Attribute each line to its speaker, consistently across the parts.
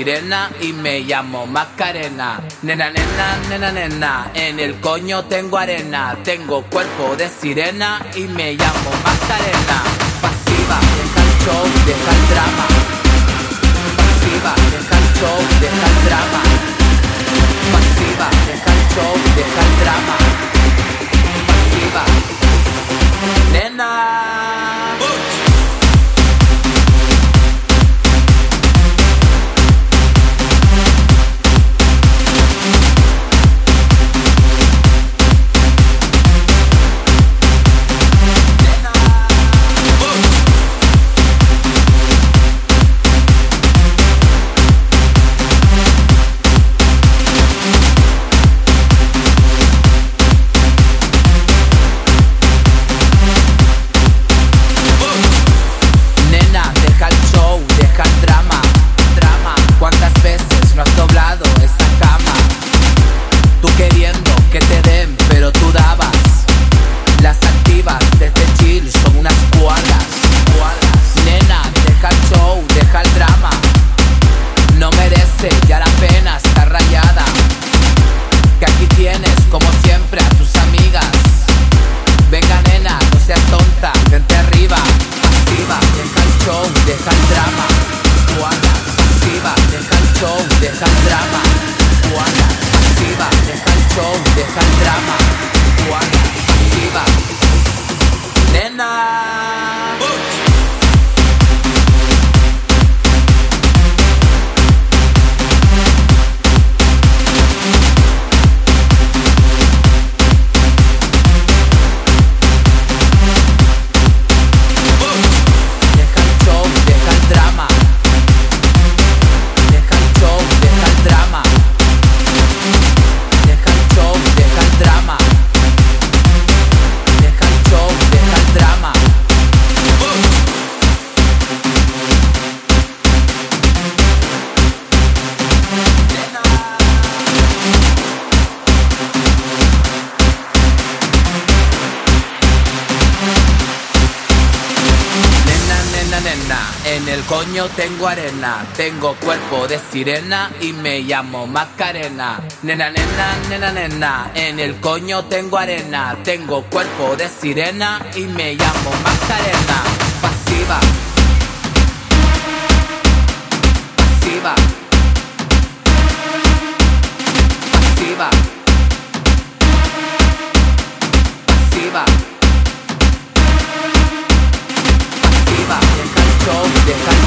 Speaker 1: sirena y me llamo Macarena. Nena, nena, nena, nena, en el coño tengo arena. Tengo cuerpo de sirena y me llamo Macarena. Pasiva, deja el show, deja el drama. Pasiva, deja el show, deja el drama. Pasiva, deja el show, deja el drama. Tengo cuerpo de sirena y me llamo Macarena. Nena, nena, nena, nena, en el coño tengo arena. Tengo cuerpo de sirena y me llamo Macarena. Pasiva. Pasiva. Pasiva. Pasiva. Pasiva. Deja el show, deja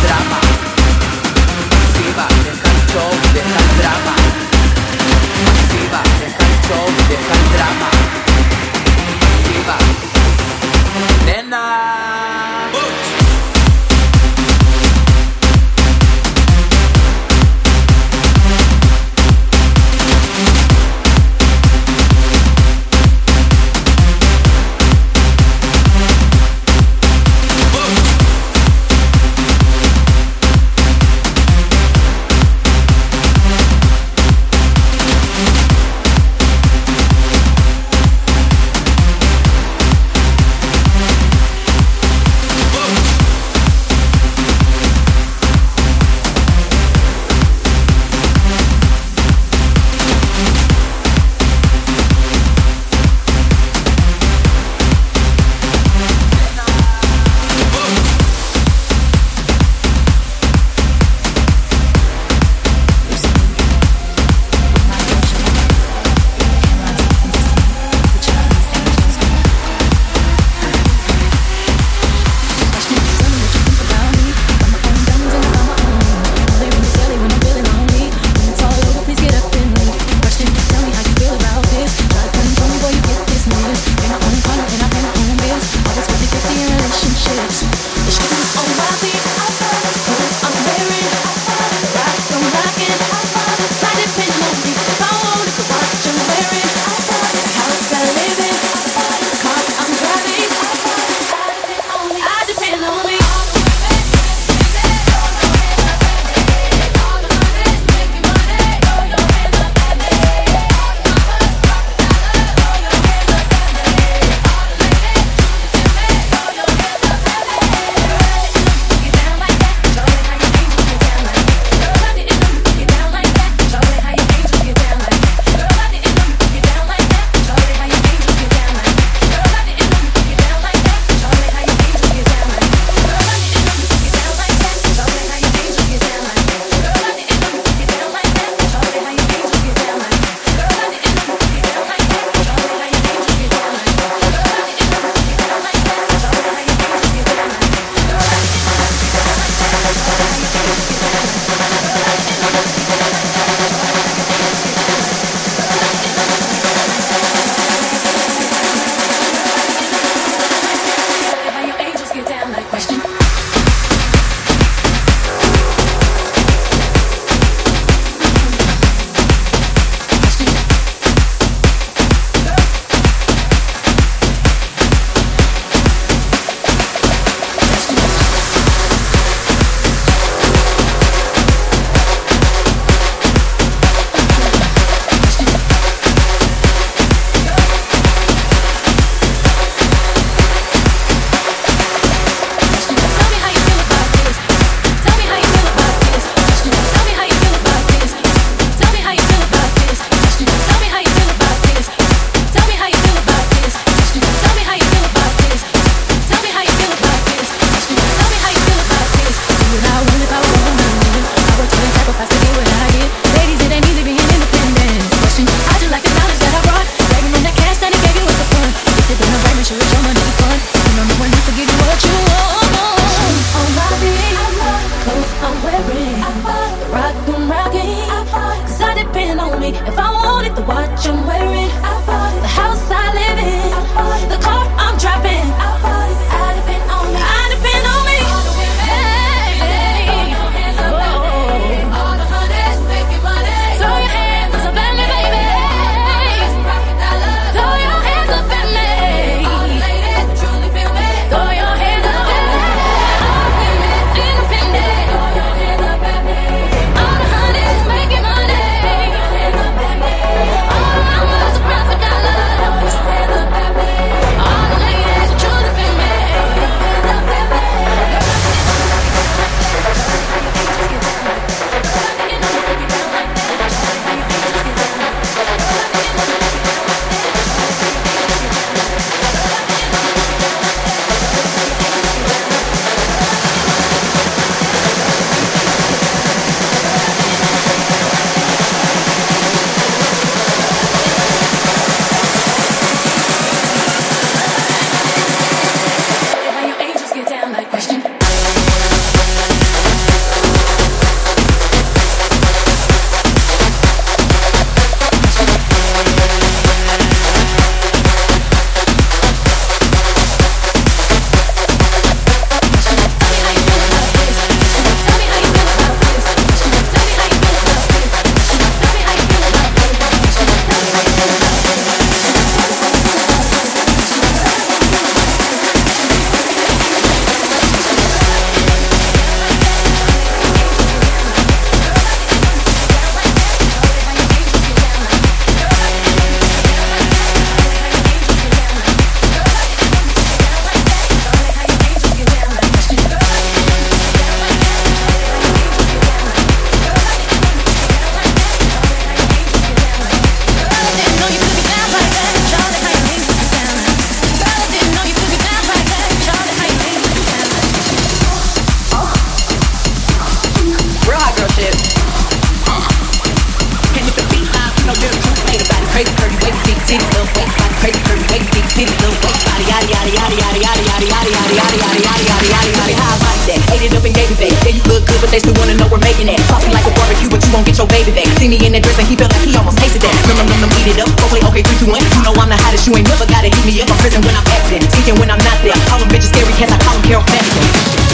Speaker 1: they look good, but
Speaker 2: they still wanna know we're making it. Saucy like a barbecue, but you won't get your baby back. See me in that dress and he felt like he almost tasted that. Num num num num, eat it up. Go play okay, three, two, one. You know I'm the hottest, you ain't never gotta heat me up. I'm when I'm absent, speaking when I'm not there. Them bitches scary I call them Carole Baskin.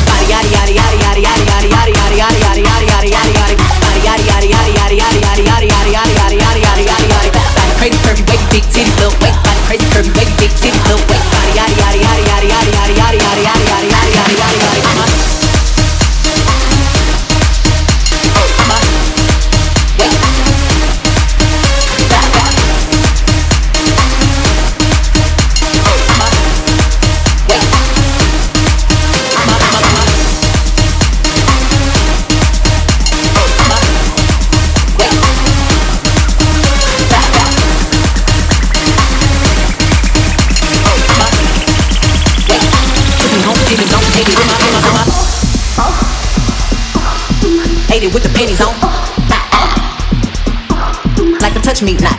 Speaker 2: Body yaddy yaddy yaddy yaddy yaddy yaddy yaddy yaddy yaddy yaddy yaddy yaddy yaddy Body yaddy yaddy yaddy yaddy yaddy yaddy yaddy yaddy yaddy yaddy yaddy yaddy yaddy Body crazy curvy wavy big titties little waist. Body crazy curvy wavy big titties little waist. Body yaddy yaddy yaddy yaddy yaddy yaddy yaddy yaddy yaddy yaddy yaddy yaddy yaddy yaddy. It with the pennies on. Like to touch me, not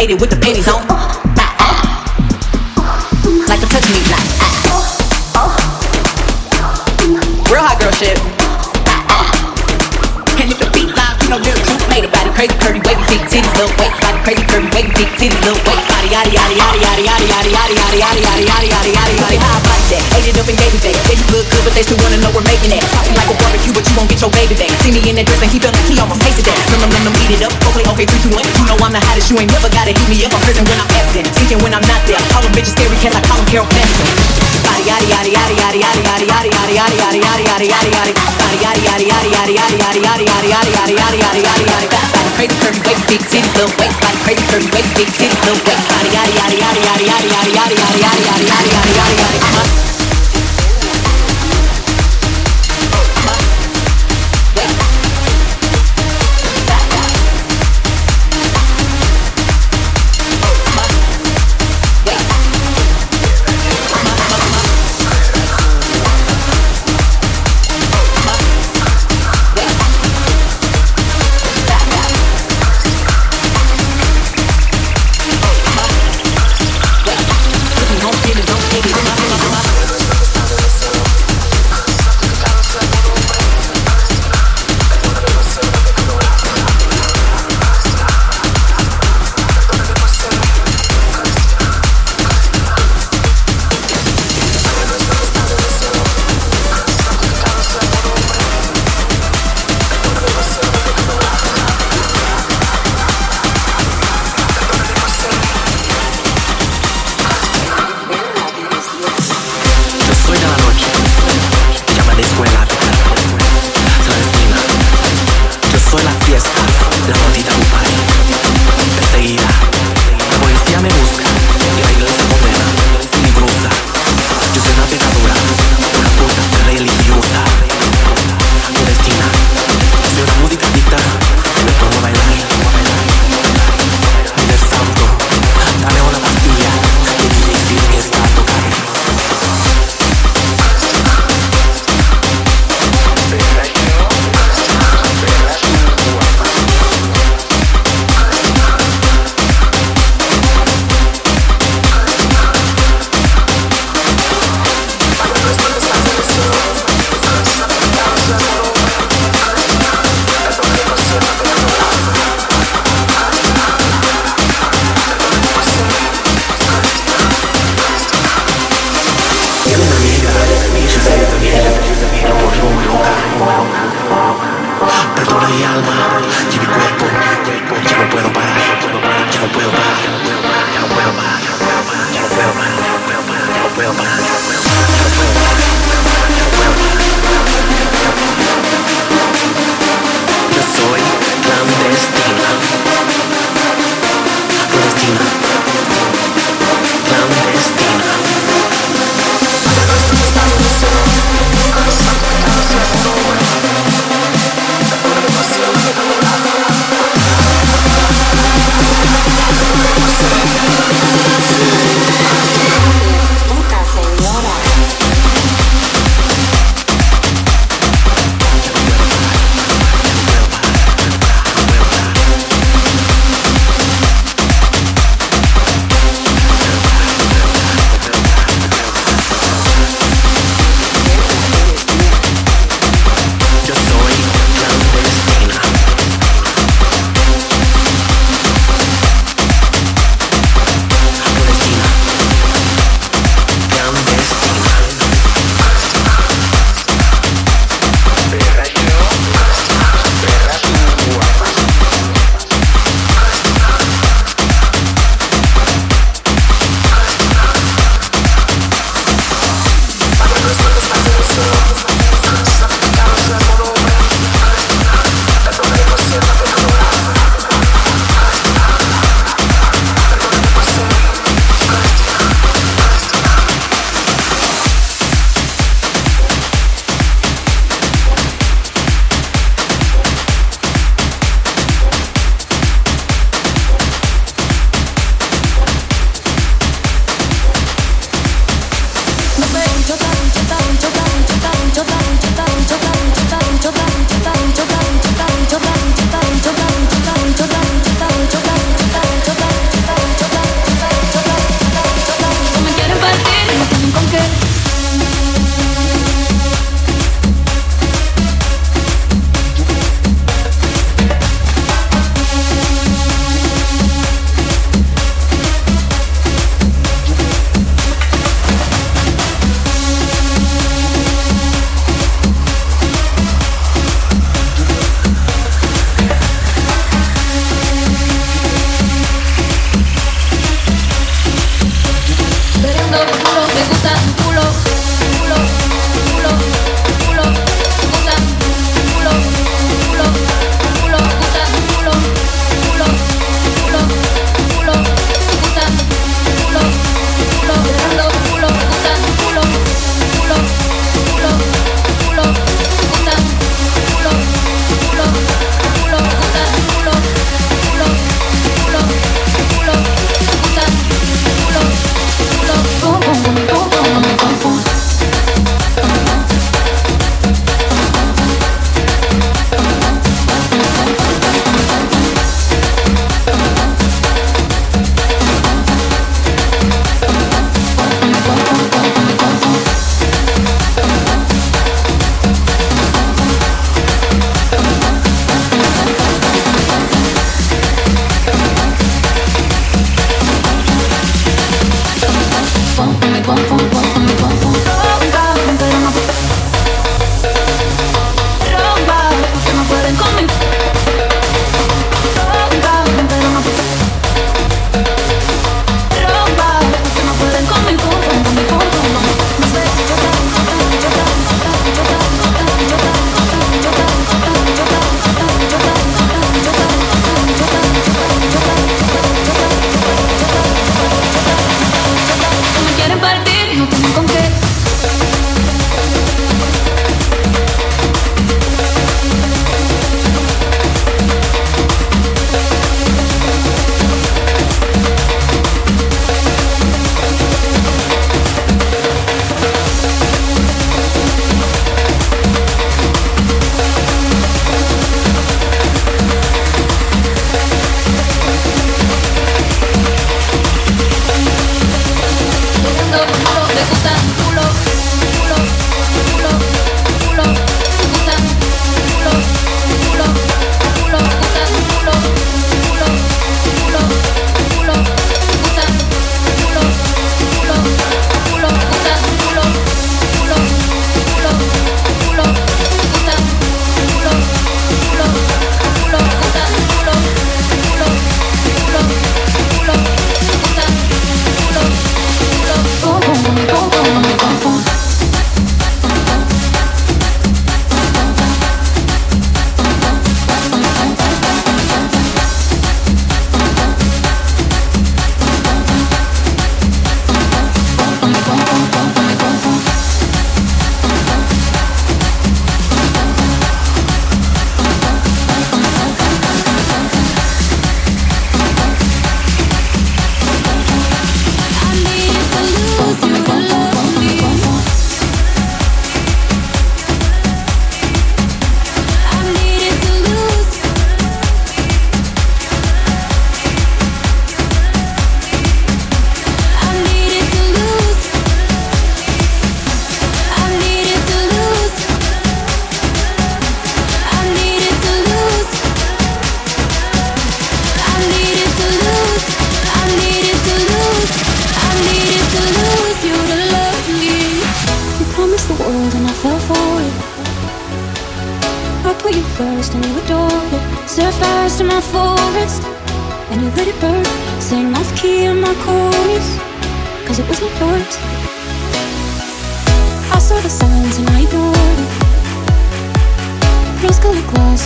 Speaker 2: Ate it with the pennies on. Like to touch me, not Real hot girl shit. And if the beat loud, you know you're a body crazy, curly, wavy, big titties, little waist, body crazy, curly, wavy, big titties, little waist, body yaddy yaddy yaddy yaddy yaddy yaddy yaddy yaddy yaddy yaddy yaddy yaddy yaddy How I like that? Ate it up and gave it back. Yeah, you look good, but they still wanna know we're making it. Talking like a barbecue, but you won't get your baby back. See me in that dress and he felt like he almost tasted that. Num num num num, eat it up. Okay, okay, three, two, one. You know I'm the hottest, you ain't never gotta heat me up. I'm prison when I'm absent, speaking when I'm not there. Call them bitches scary cats, I call them Carole Baskin. Body yaddy yaddy yaddy yaddy yaddy yaddy yaddy yaddy yaddy yaddy yaddy yaddy yaddy Body yaddy yaddy yaddy yaddy yaddy yaddy yaddy yaddy yaddy yaddy yaddy yaddy yaddy yaddy Body crazy curvy wavy big titties little waist. Body crazy curvy wavy big titties little waist. Body yaddy yaddy yaddy yaddy yaddy yaddy yaddy yaddy yaddy yaddy
Speaker 3: mi alma, y mi cuerpo, ya no puedo parar, ya no puedo parar.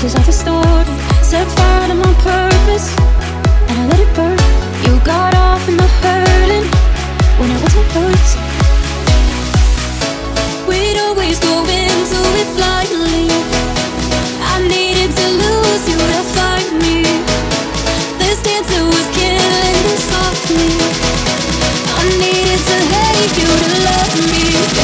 Speaker 3: Colored glasses are distorted. Set fire to my purpose and I let it burn. You got off in the hurting when it wasn't yours. We'd always go into it blindly. I needed to lose you to find me. This dancer was killing me softly. I needed to hate you to love me.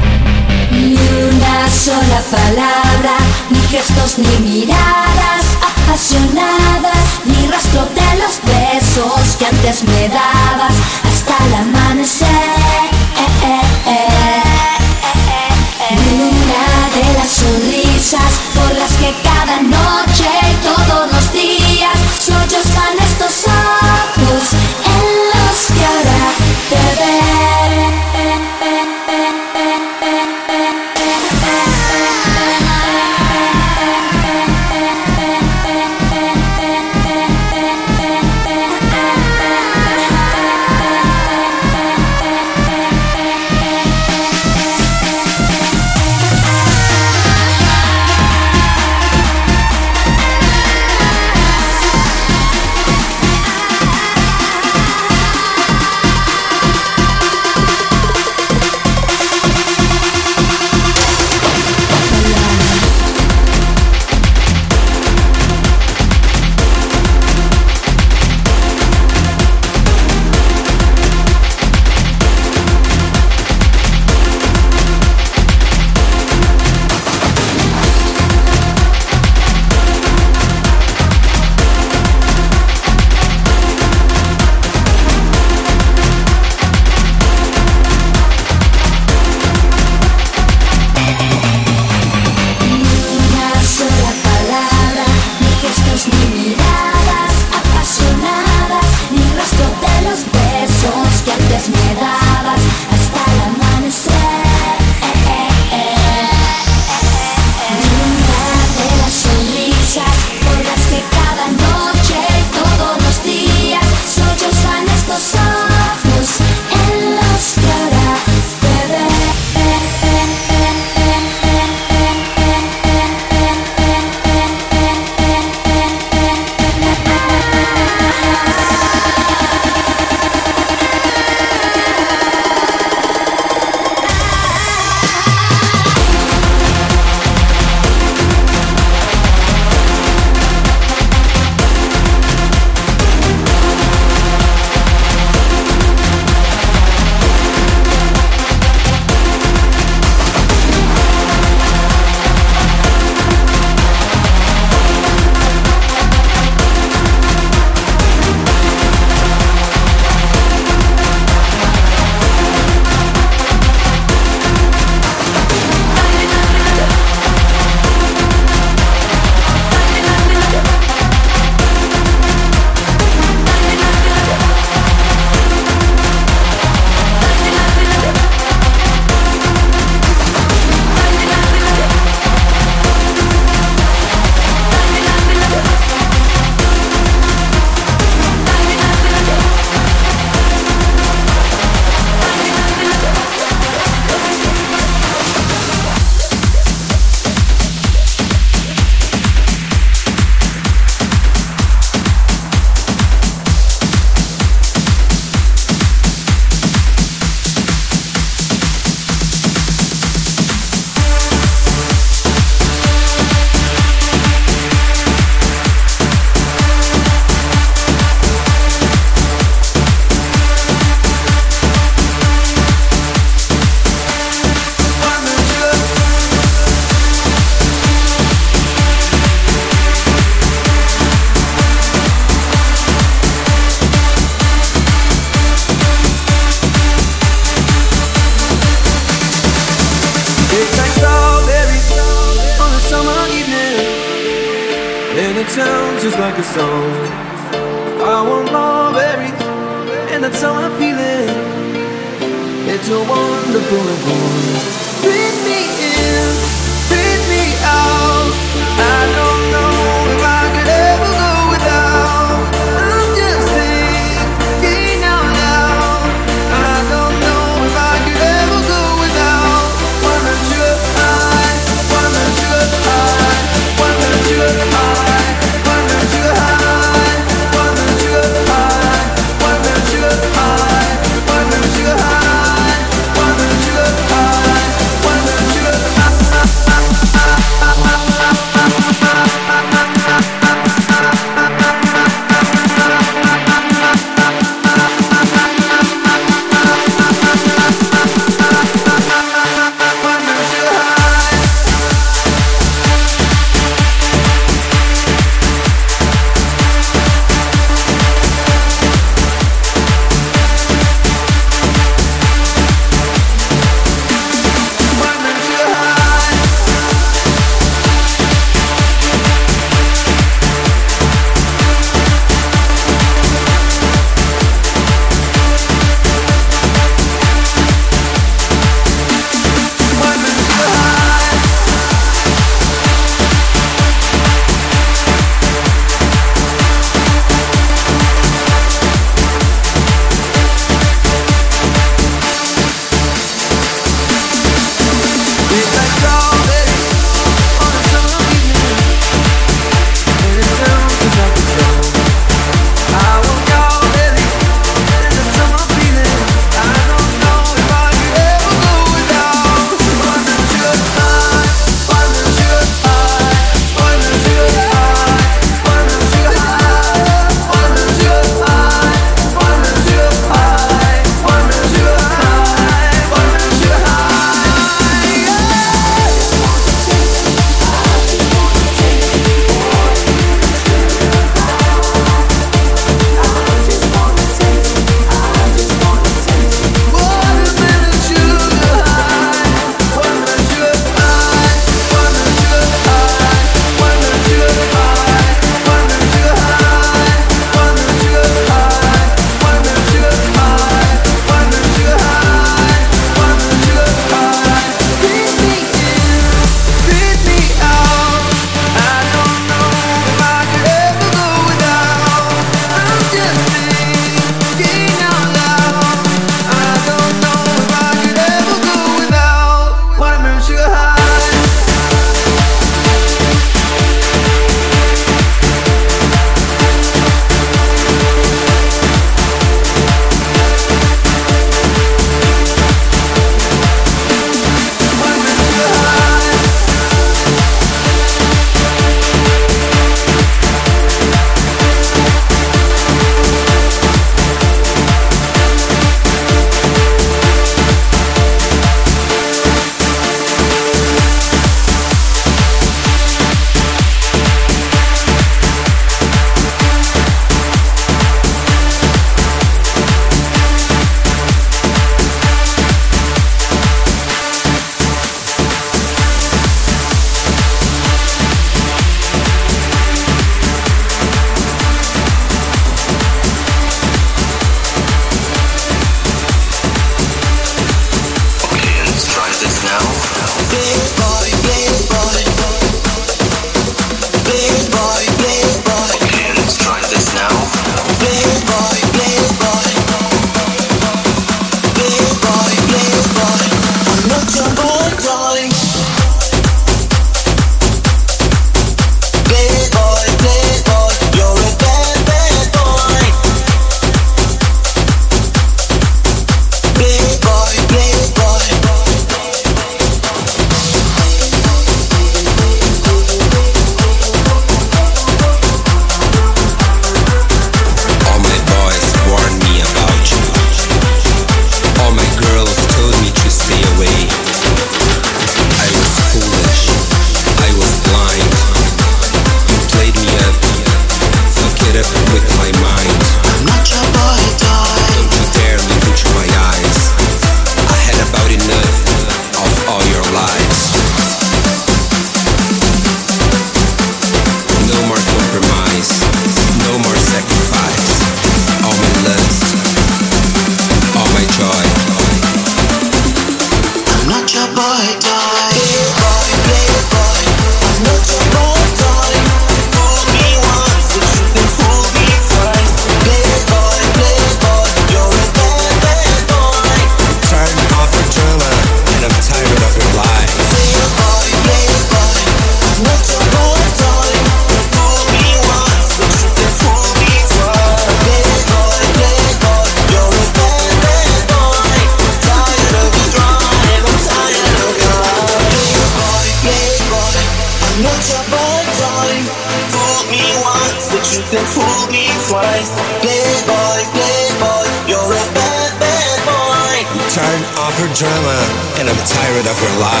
Speaker 4: Tired of her lies.